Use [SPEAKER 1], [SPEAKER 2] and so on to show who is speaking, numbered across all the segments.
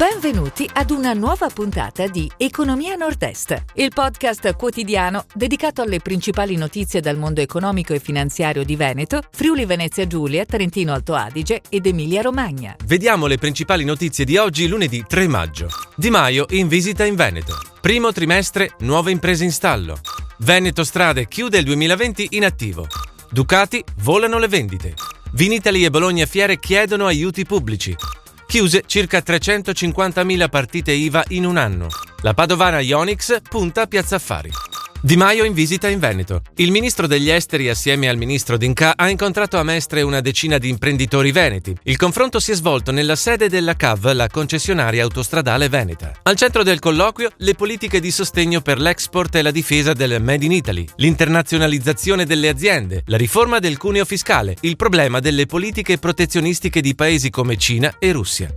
[SPEAKER 1] Benvenuti ad una nuova puntata di Economia Nord-Est, il podcast quotidiano dedicato alle principali notizie dal mondo economico e finanziario di Veneto, Friuli Venezia Giulia, Trentino Alto Adige ed Emilia Romagna.
[SPEAKER 2] Vediamo le principali notizie di oggi, lunedì 3 maggio. Di Maio in visita in Veneto. Primo trimestre, nuove imprese in stallo. Veneto Strade chiude il 2020 in attivo. Ducati volano le vendite. Vinitali e Bologna Fiere chiedono aiuti pubblici. Chiuse circa 350.000 partite IVA in un anno. La padovana Ionix punta a Piazza Affari. Di Maio in visita in Veneto. Il ministro degli esteri assieme al ministro D'Inca ha incontrato a Mestre una decina di imprenditori veneti. Il confronto si è svolto nella sede della CAV, la concessionaria autostradale veneta. Al centro del colloquio le politiche di sostegno per l'export e la difesa del Made in Italy, l'internazionalizzazione delle aziende, la riforma del cuneo fiscale, il problema delle politiche protezionistiche di paesi come Cina e Russia.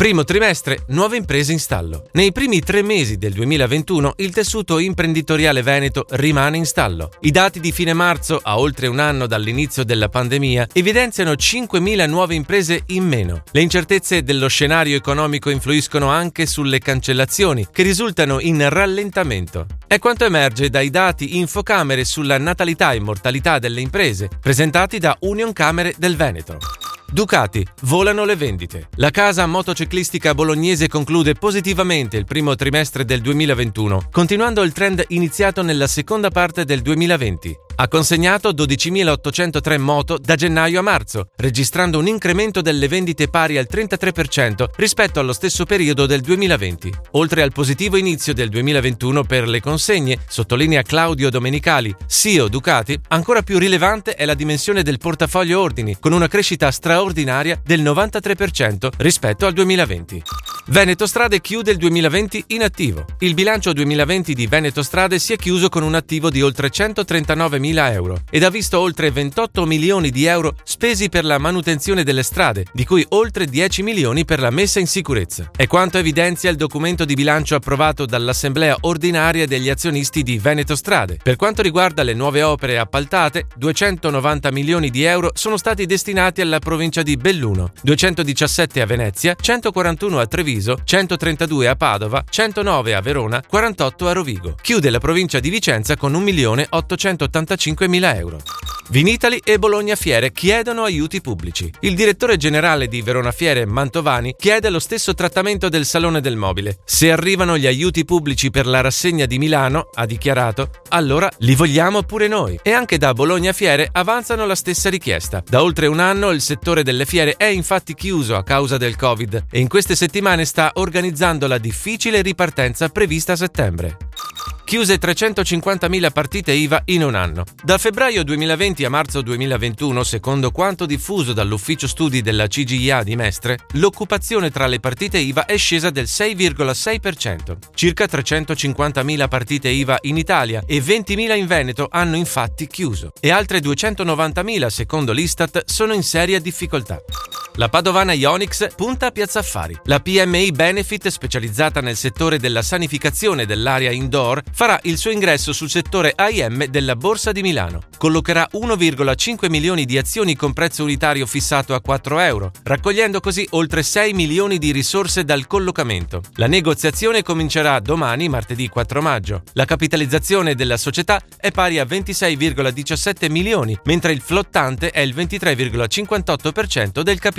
[SPEAKER 2] Primo trimestre, nuove imprese in stallo. Nei primi tre mesi del 2021 il tessuto imprenditoriale veneto rimane in stallo. I dati di fine marzo, a oltre un anno dall'inizio della pandemia, evidenziano 5.000 nuove imprese in meno. Le incertezze dello scenario economico influiscono anche sulle cancellazioni, che risultano in rallentamento. È quanto emerge dai dati Infocamere sulla natalità e mortalità delle imprese, presentati da Union Camere del Veneto. Ducati, volano le vendite. La casa motociclistica bolognese conclude positivamente il primo trimestre del 2021, continuando il trend iniziato nella seconda parte del 2020. Ha consegnato 12.803 moto da gennaio a marzo, registrando un incremento delle vendite pari al 33% rispetto allo stesso periodo del 2020. Oltre al positivo inizio del 2021 per le consegne, sottolinea Claudio Domenicali, CEO Ducati, ancora più rilevante è la dimensione del portafoglio ordini, con una crescita straordinaria del 93% rispetto al 2020. Veneto Strade chiude il 2020 in attivo. Il bilancio 2020 di Veneto Strade si è chiuso con un attivo di oltre 139.000 euro ed ha visto oltre 28 milioni di euro spesi per la manutenzione delle strade, di cui oltre 10 milioni per la messa in sicurezza. È quanto evidenzia il documento di bilancio approvato dall'Assemblea ordinaria degli azionisti di Veneto Strade. Per quanto riguarda le nuove opere appaltate, 290 milioni di euro sono stati destinati alla provincia di Belluno, 217 a Venezia, 141 a Treviso, 132 a Padova, 109 a Verona, 48 a Rovigo. Chiude la provincia di Vicenza con 1.885 45.000 euro. Vinitali e Bologna Fiere chiedono aiuti pubblici. Il direttore generale di Verona Fiere, Mantovani, chiede lo stesso trattamento del Salone del Mobile. Se arrivano gli aiuti pubblici per la rassegna di Milano, ha dichiarato, allora li vogliamo pure noi. E anche da Bologna Fiere avanzano la stessa richiesta. Da oltre un anno il settore delle fiere è infatti chiuso a causa del Covid e in queste settimane sta organizzando la difficile ripartenza prevista a settembre chiuse 350.000 partite IVA in un anno. Da febbraio 2020 a marzo 2021, secondo quanto diffuso dall'ufficio studi della CGIA di Mestre, l'occupazione tra le partite IVA è scesa del 6,6%. Circa 350.000 partite IVA in Italia e 20.000 in Veneto hanno infatti chiuso e altre 290.000, secondo l'Istat, sono in seria difficoltà. La padovana Ionix punta a Piazza Affari. La PMI Benefit, specializzata nel settore della sanificazione dell'area indoor, farà il suo ingresso sul settore IM della Borsa di Milano. Collocherà 1,5 milioni di azioni con prezzo unitario fissato a 4 euro, raccogliendo così oltre 6 milioni di risorse dal collocamento. La negoziazione comincerà domani, martedì 4 maggio. La capitalizzazione della società è pari a 26,17 milioni, mentre il flottante è il 23,58% del capitale